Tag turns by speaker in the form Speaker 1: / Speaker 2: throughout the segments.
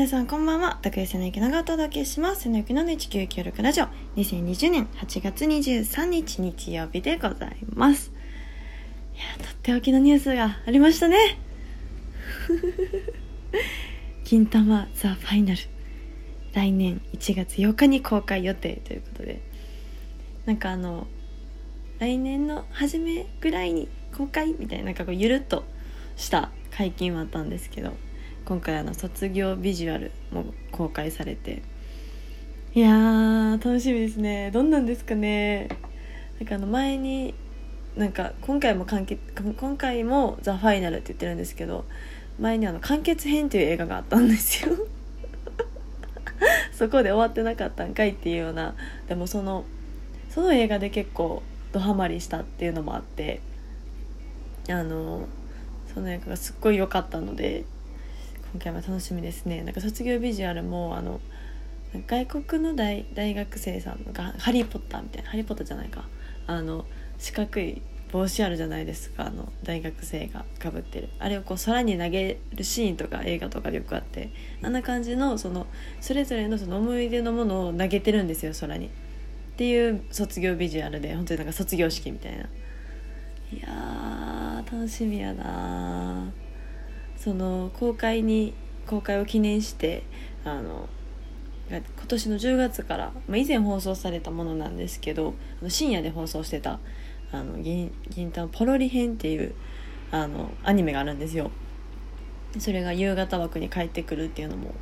Speaker 1: 皆さんこんばんは。拓井瀬のゆきのがお届けします。瀬のゆきの地球協力ラジオ。2020年8月23日日曜日でございます。いやとっておきのニュースがありましたね。金玉ザ・ファイナル。来年1月8日に公開予定ということで。なんかあの来年の初めぐらいに公開みたいななんかこうゆるっとした解禁はあったんですけど。今回あの卒業ビジュアルも公開されて。いやー楽しみですね。どんなんですかね。なんかあの前になんか今回も完結今回も「ザ・ファイナルって言ってるんですけど前にあの完結編っていう映画があったんですよ。そこで終わってなかったんかいっていうような。でもそのその映画で結構ドハマりしたっていうのもあってあのその映画がすっごい良かったので今回も楽しみですね。なんか卒業ビジュアルもあの外国の大学生さんが「ハリー・ポッター」みたいな「ハリー・ポッター」じゃないか。あの四角い帽子あるじゃないですか。あの大学生がかぶってる。あれをこう空に投げるシーンとか映画とかでよくあって。あんな感じのそのそれぞれのその思い出のものを投げてるんですよ空に。っていう卒業ビジュアルで本当になんか卒業式みたいな。いやー楽しみやなその公開に公開を記念してあの今年の10月から、まあ、以前放送されたものなんですけどあの深夜で放送してた「あの銀銀魂ポロリ編」っていうあのアニメがあるんですよ。それが夕方枠に帰ってくるっていうのも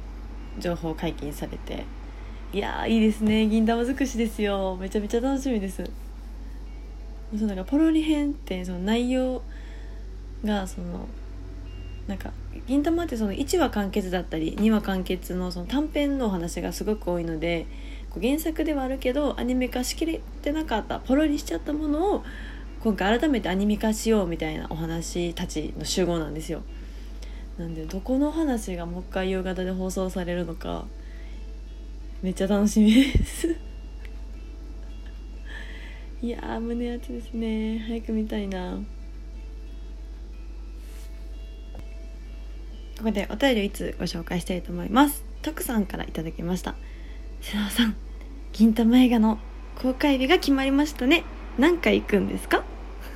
Speaker 1: 情報解禁されていやいいですね。銀魂尽くしですよ。めちゃめちゃ楽しみです。そうなんかポロリ編ってその内容がそのなんか銀魂ってその1話完結だったり2話完結のその短編のお話がすごく多いので原作ではあるけどアニメ化しきれてなかったポロリしちゃったものを今回改めてアニメ化しようみたいなお話たちの集合なんですよ。なんでどこの話がもう一回夕方で放送されるのかめっちゃ楽しみです。いやー胸熱ですね。早く見たいな。ここでお便りをいつご紹介したいと思います。徳さんからいただきました。瀬野さん銀魂映画の公開日が決まりましたね。何回行くんですか？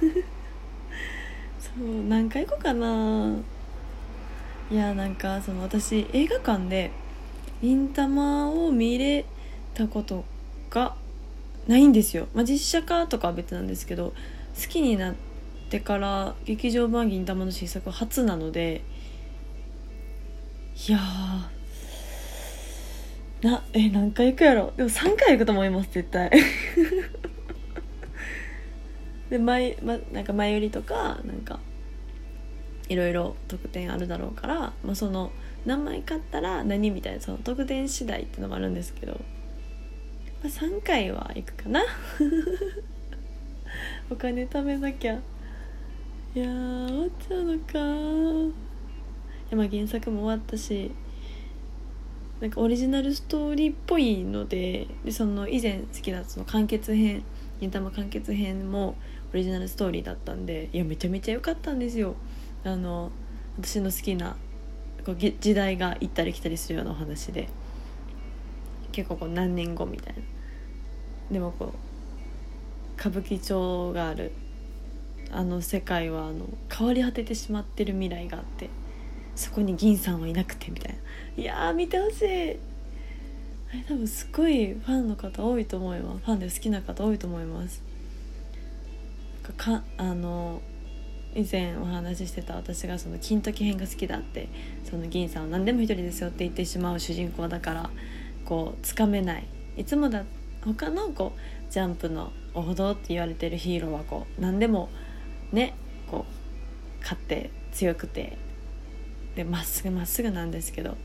Speaker 1: そう何回行こうかな。いやなんかその私映画館で銀魂を見れたことがないんですよ、まあ、実写化とかは別なんですけど好きになってから劇場版銀魂の新作は初なのでいやなえ何回行くやろ？でも3回行くと思います絶対。で前,、ま、なんか前売りとかなんかいろいろ特典あるだろうから、まあ、その何枚買ったら何みたいなその特典次第っていうのもあるんですけど、まあ、3回は行くかな。お金貯めなきゃ。いやー終わっちゃうのかやまあ原作も終わったしなんかオリジナルストーリーっぽいのででその以前好きなその完結編「銀魂完結編」もオリジナルストーリーだったんでいやめちゃめちゃ良かったんですよ。あの私の好きなこう時代が行ったり来たりするようなお話で結構こう何年後みたいな。でもこう歌舞伎町があるあの世界はあの変わり果ててしまってる未来があって。そこに銀さんはいなくてみたいな。いやー見てほしい。あれ多分すごいファンの方多いと思いますファンで好きな方多いと思います。かあの以前お話ししてた私がその金時編が好きだってその銀さんは何でも一人ですよって言ってしまう主人公だからこうつかめない。いつもだ他のこうジャンプの王道って言われてるヒーローはこう何でもねこう勝って強くてでまっすぐまっすぐなんですけど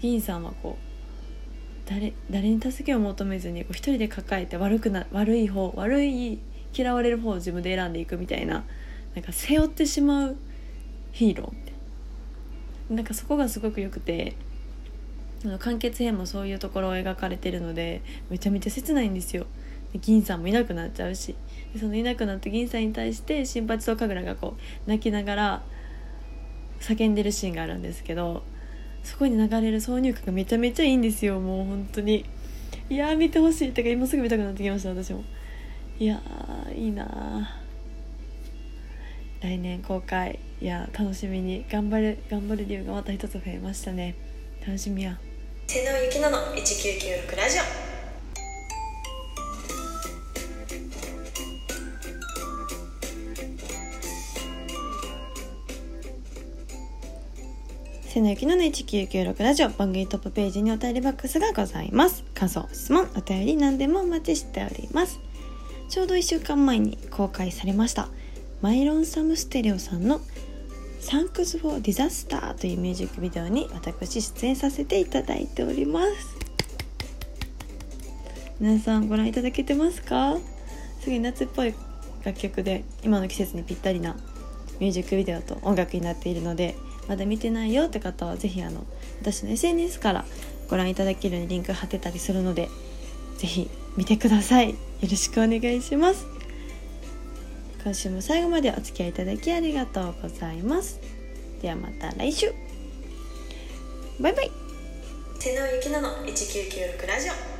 Speaker 1: 銀さんはこう誰誰に助けを求めずにこう一人で抱えて悪くな悪い方悪い嫌われる方を自分で選んでいくみたいななんか背負ってしまうヒーローみたいな。なんかそこがすごくよくて完結編もそういうところを描かれてるのでめちゃめちゃ切ないんですよ。で銀さんもいなくなっちゃうし。そのいなくなった銀さんに対して新八と神楽がこう泣きながら叫んでるシーンがあるんですけどそこに流れる挿入歌がめちゃめちゃいいんですよ。もう本当に。いや見てほしいってか今すぐ見たくなってきました私も。いやいいな来年公開。いや楽しみに。頑張る頑張る理由がまた一つ増えましたね。楽しみや。
Speaker 2: 瀬野ゆきのの1996ラジオ。
Speaker 1: 瀬野ゆきのの1996ラジオ番組トップページにお便りボックスがございます。感想質問お便り何でもお待ちしております。ちょうど1週間前に公開されました My Lonesome Stereo さんの「 Thanks for Disaster」というミュージックビデオに私出演させていただいております。皆さんご覧いただけてますか？すごい夏っぽい楽曲で今の季節にぴったりなミュージックビデオと音楽になっているのでまだ見てないよって方は是非あの私の SNS からご覧いただけるようにリンク貼ってたりするので是非見てください。よろしくお願いします。今週も最後までお付き合いいただきありがとうございます。ではまた来週。バイバイ。
Speaker 2: 瀬野ゆきのの1996ラジオ。